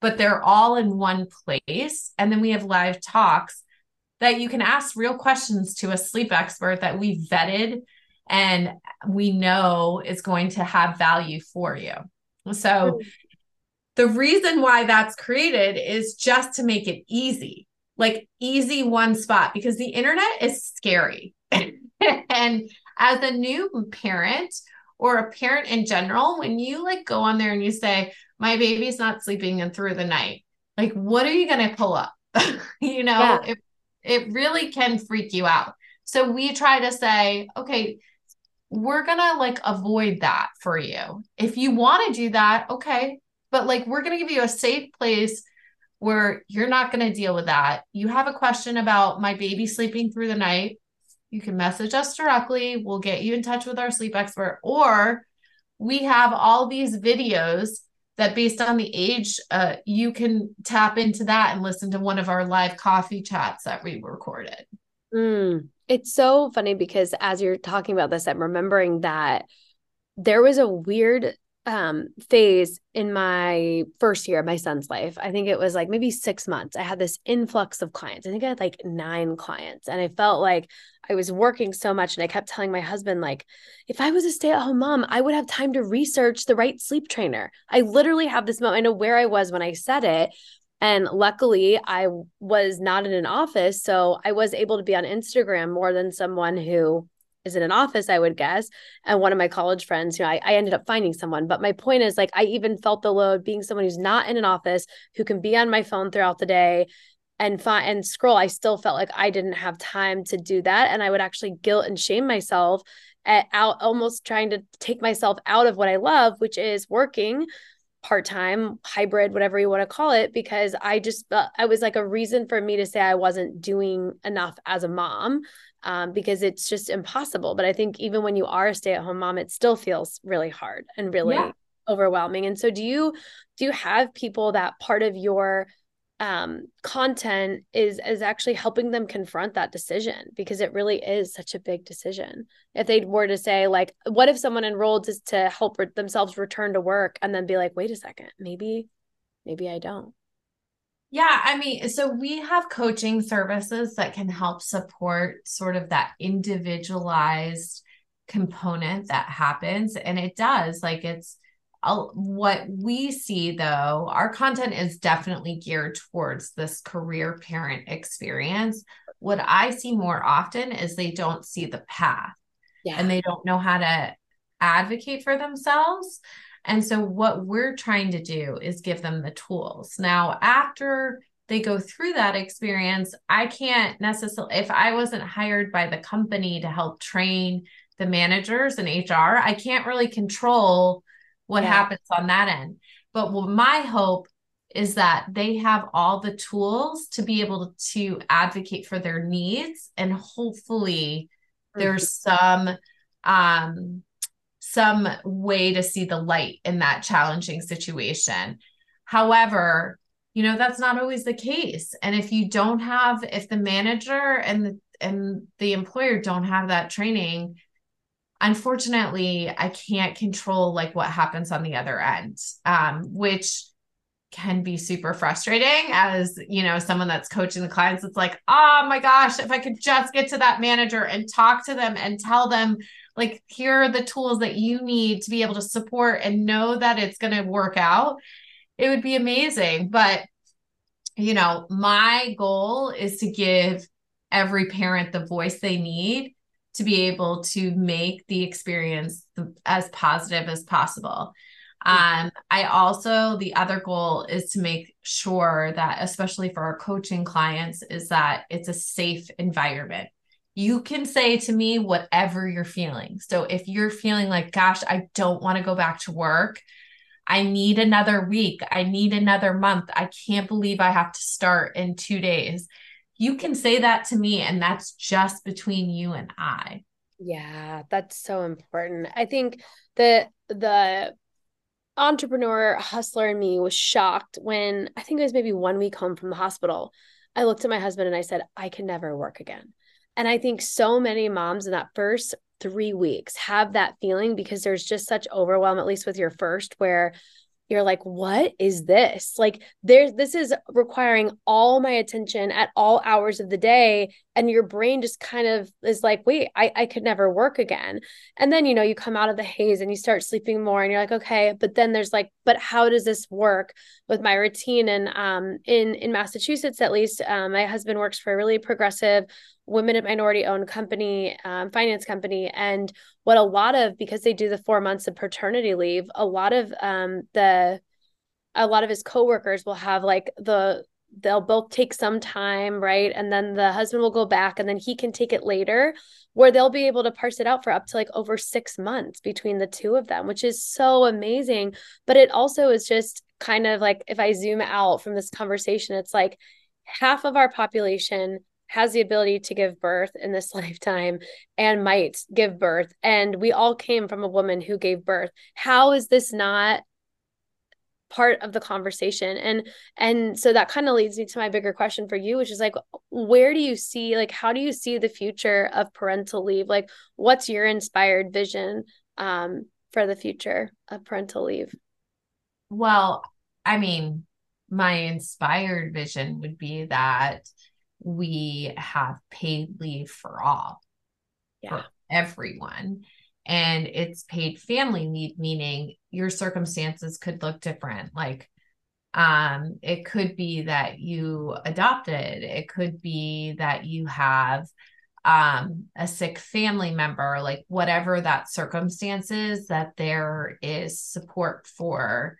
but they're all in one place. And then we have live talks that you can ask real questions to a sleep expert that we vetted and we know is going to have value for you. So the reason why that's created is just to make it easy like easy one spot because the internet is scary. and as a new parent or a parent in general, when you like go on there and you say, my baby's not sleeping in through the night, like what are you going to pull up? you know, yeah. it, it really can freak you out. So we try to say, okay, we're going to like avoid that for you. If you want to do that, okay. But like, we're going to give you a safe place where you're not going to deal with that. You have a question about my baby sleeping through the night, you can message us directly. We'll get you in touch with our sleep expert, or we have all these videos that based on the age, uh, you can tap into that and listen to one of our live coffee chats that we recorded. Mm, it's so funny because as you're talking about this, I'm remembering that there was a weird um phase in my first year of my son's life. I think it was like maybe six months. I had this influx of clients. I think i had like nine clients and i felt like i was working so much and i kept telling my husband like if i was a stay-at-home mom i would have time to research the right sleep trainer i literally have this moment i know where i was when i said it and luckily i was not in an office so i was able to be on instagram more than someone who is in an office, I would guess. And one of my college friends, you know, I, I ended up finding someone. But my point is, like, I even felt the load being someone who's not in an office, who can be on my phone throughout the day and find and scroll. I still felt like I didn't have time to do that. And I would actually guilt and shame myself at out almost trying to take myself out of what I love, which is working part-time hybrid whatever you want to call it because i just felt i was like a reason for me to say i wasn't doing enough as a mom um, because it's just impossible. But I think even when you are a stay at home mom, it still feels really hard and really yeah. overwhelming. And so, do you do you have people that part of your um, content is is actually helping them confront that decision because it really is such a big decision. If they were to say like, what if someone enrolled just to help re- themselves return to work and then be like, wait a second, maybe, maybe I don't. Yeah, I mean, so we have coaching services that can help support sort of that individualized component that happens. And it does, like, it's what we see though, our content is definitely geared towards this career parent experience. What I see more often is they don't see the path yeah. and they don't know how to advocate for themselves. And so, what we're trying to do is give them the tools. Now, after they go through that experience, I can't necessarily, if I wasn't hired by the company to help train the managers and HR, I can't really control what yeah. happens on that end. But what my hope is that they have all the tools to be able to advocate for their needs and hopefully mm-hmm. there's some um some way to see the light in that challenging situation. However, you know that's not always the case and if you don't have if the manager and the and the employer don't have that training unfortunately i can't control like what happens on the other end um, which can be super frustrating as you know someone that's coaching the clients it's like oh my gosh if i could just get to that manager and talk to them and tell them like here are the tools that you need to be able to support and know that it's going to work out it would be amazing. But you know my goal is to give every parent the voice they need to be able to make the experience as positive as possible um, I also, the other goal is to make sure that, especially for our coaching clients, is that it's a safe environment. You can say to me whatever you're feeling. So if you're feeling like, gosh, I don't want to go back to work, I need another week, I need another month, I can't believe I have to start in two days. You can say that to me, and that's just between you and I. Yeah, that's so important. I think the the entrepreneur hustler in me was shocked when I think it was maybe one week home from the hospital. I looked at my husband and I said, I can never work again. And I think so many moms in that first three weeks have that feeling because there's just such overwhelm, at least with your first, where you're like what is this? Like there's this is requiring all my attention at all hours of the day and your brain just kind of is like wait I, I could never work again and then you know you come out of the haze and you start sleeping more and you're like okay but then there's like but how does this work with my routine and um in in massachusetts at least um, my husband works for a really progressive women and minority owned company, um, finance company. And what a lot of, because they do the four months of paternity leave, a lot of um, the, a lot of his coworkers will have like the, they'll both take some time, right? And then the husband will go back and then he can take it later, where they'll be able to parse it out for up to like over six months between the two of them, which is so amazing. But it also is just kind of like if I zoom out from this conversation, it's like half of our population has the ability to give birth in this lifetime and might give birth and we all came from a woman who gave birth how is this not part of the conversation. And and so that kind of leads me to my bigger question for you which is like where do you see like how do you see the future of parental leave? Like what's your inspired vision um for the future of parental leave? Well i mean my inspired vision would be that we have paid leave for all yeah. for everyone and it's paid family leave meaning your circumstances could look different like um it could be that you adopted it could be that you have um a sick family member like whatever that circumstances that there is support for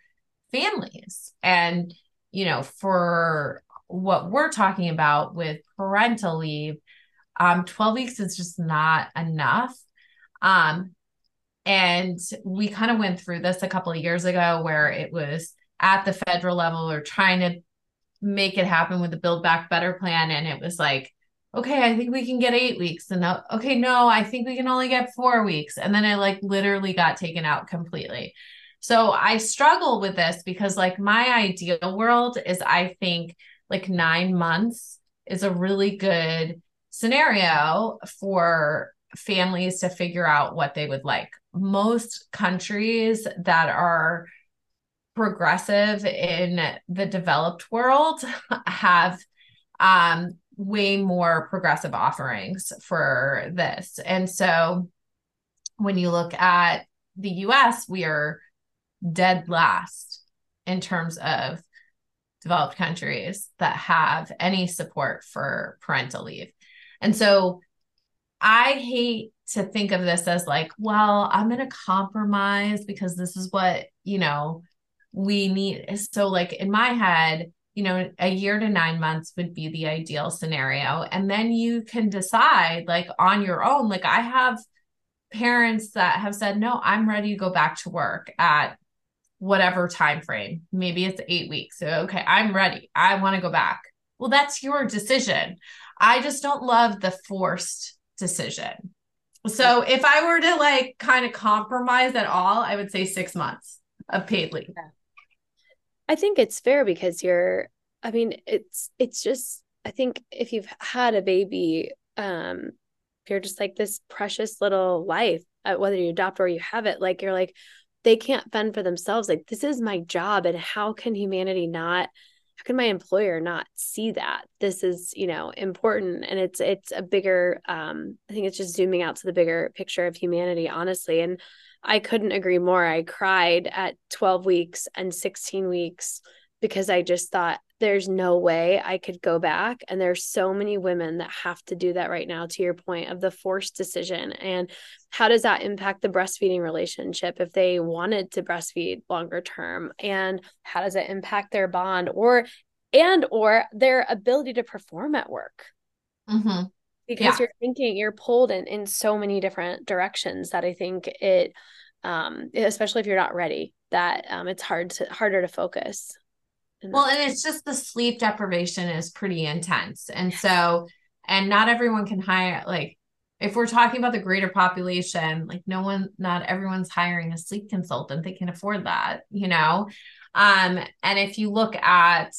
families and you know for what we're talking about with parental leave, um, 12 weeks is just not enough. Um, and we kind of went through this a couple of years ago where it was at the federal level or trying to make it happen with the Build Back Better plan. And it was like, okay, I think we can get eight weeks. And uh, okay, no, I think we can only get four weeks. And then I like literally got taken out completely. So I struggle with this because, like, my ideal world is I think like nine months is a really good scenario for families to figure out what they would like. Most countries that are progressive in the developed world have um, way more progressive offerings for this. And so when you look at the US, we are dead last in terms of developed countries that have any support for parental leave. And so I hate to think of this as like, well, I'm going to compromise because this is what, you know, we need. So, like in my head, you know, a year to nine months would be the ideal scenario. And then you can decide, like, on your own. Like, I have parents that have said, no, I'm ready to go back to work at whatever time frame maybe it's eight weeks so, okay i'm ready i want to go back well that's your decision i just don't love the forced decision so if i were to like kind of compromise at all i would say six months of paid leave i think it's fair because you're I mean, it's it's just I think if you've had a baby, um, you're just like this precious little life, uh, whether you adopt or you have it, like you're like, they can't fend for themselves. Like this is my job, and how can humanity not? How can my employer not see that? This is you know important and it's it's a bigger um i think it's just zooming out to the bigger picture of humanity honestly and i couldn't agree more. I cried at 12 weeks and 16 weeks because I just thought there's no way I could go back. And there's so many women that have to do that right now, to your point of the forced decision. And how does that impact the breastfeeding relationship if they wanted to breastfeed longer term? And how does it impact their bond or and or their ability to perform at work? Mm-hmm. Because yeah. you're thinking you're pulled in in so many different directions that I think it um especially if you're not ready that um it's hard to harder to focus well, and it's just the sleep deprivation is pretty intense. And so, and not everyone can hire, like, if we're talking about the greater population, like, no one, not everyone's hiring a sleep consultant. They can afford that, you know? Um, and if you look at,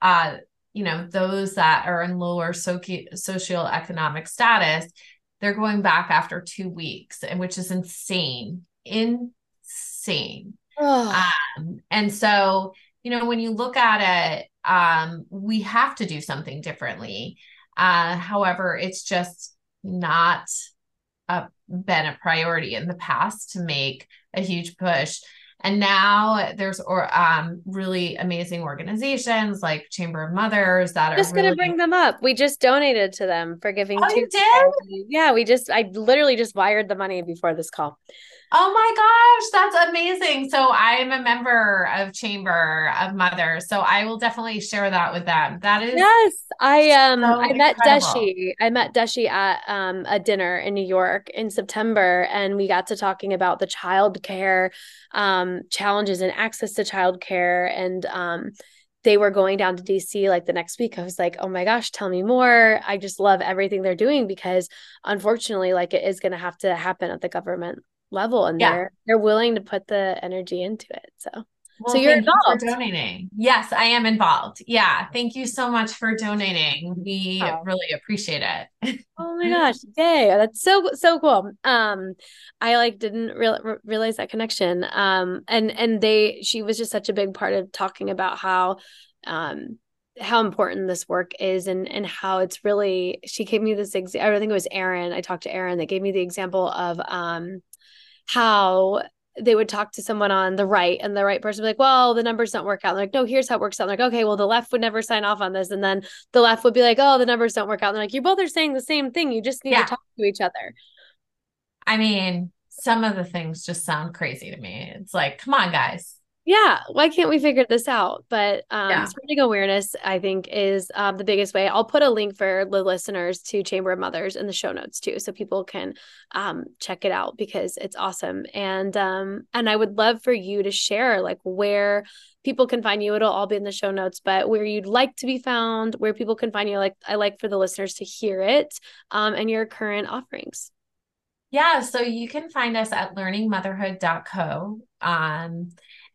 uh, you know, those that are in lower socio- socioeconomic status, they're going back after two weeks, and which is insane, insane. Um, and so you know, when you look at it, um, we have to do something differently. Uh, however, it's just not a, been a priority in the past to make a huge push. And now there's or um, really amazing organizations like Chamber of Mothers that I'm just are really... gonna bring them up. We just donated to them for giving. Oh, you did? Yeah, we just I literally just wired the money before this call. Oh my gosh, that's amazing. So I am a member of Chamber of Mothers. So I will definitely share that with them. That is Yes. I um so I met Deshi. I met Deshi at um a dinner in New York in September and we got to talking about the child care um challenges and access to childcare and um they were going down to DC like the next week. I was like, oh my gosh, tell me more. I just love everything they're doing because unfortunately, like it is going to have to happen at the government level and yeah. they're they're willing to put the energy into it so. Well, so you're involved you donating. Yes i am involved. Yeah thank you so much for donating. We oh. really appreciate it. Oh my gosh yay that's so so cool. Um i like didn't re- realize that connection. Um and and they she was just such a big part of talking about how um how important this work is and and how it's really she gave me this example i think it was Erin i talked to Erin that gave me the example of um how they would talk to someone on the right and the right person would be like, well, the numbers don't work out. And like, no, here's how it works out. I'm like, okay, well, the left would never sign off on this. And then the left would be like, oh, the numbers don't work out. And they're like, you both are saying the same thing. You just need yeah. to talk to each other. I mean, some of the things just sound crazy to me. It's like, come on, guys yeah why can't we figure this out? But um yeah. spreading awareness i think is um, the biggest way. I'll put a link for the listeners to chamber of mothers in the show notes too so people can um check it out because it's awesome. And um and i would love for you to share like where people can find you. It'll all be in the show notes but where you'd like to be found where people can find you like i like for the listeners to hear it um and your current offerings. Yeah so you can find us at learningmotherhood.co um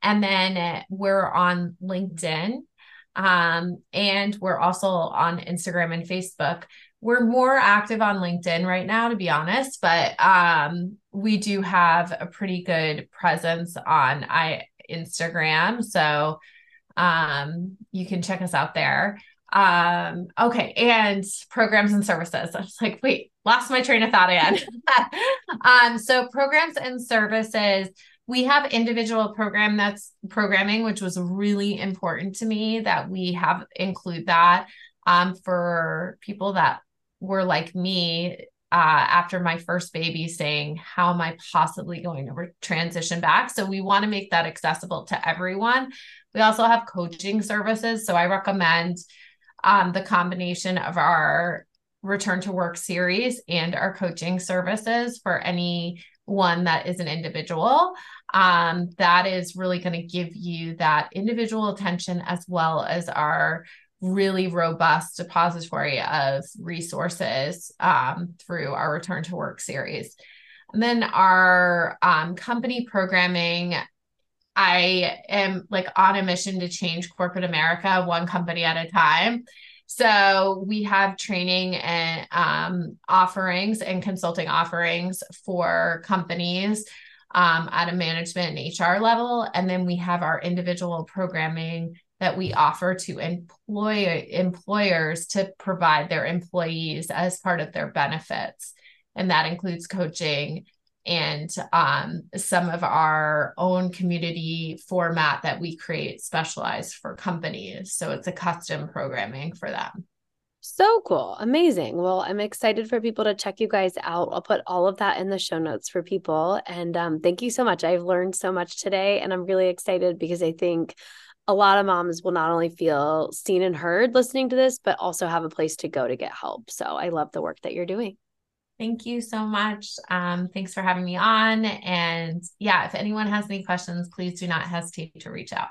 and then we're on LinkedIn. Um, and we're also on Instagram and Facebook. We're more active on LinkedIn right now, to be honest, but um, we do have a pretty good presence on I Instagram. So um, you can check us out there. Um, okay, and programs and services. I was like, wait, lost my train of thought again. um, so programs and services we have individual program that's programming which was really important to me that we have include that um, for people that were like me uh, after my first baby saying how am i possibly going to re- transition back? So we want to make that accessible to everyone. We also have coaching services so i recommend um, the combination of our return to work series and our coaching services for any one that is an individual um, that is really going to give you that individual attention as well as our really robust depository of resources um, through our return to work series and then our um, company programming I am like on a mission to change corporate America one company at a time. So we have training and um, offerings and consulting offerings for companies um, at a management and HR level. And then we have our individual programming that we offer to employ employers to provide their employees as part of their benefits. And that includes coaching and um, some of our own community format that we create specialized for companies. So it's a custom programming for them. So cool. Amazing. Well, I'm excited for people to check you guys out. I'll put all of that in the show notes for people. And um, thank you so much. I've learned so much today, and I'm really excited because I think a lot of moms will not only feel seen and heard listening to this, but also have a place to go to get help. So I love the work that you're doing. Thank you so much. Um, thanks for having me on. And yeah, if anyone has any questions, please do not hesitate to reach out.